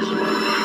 Christmas.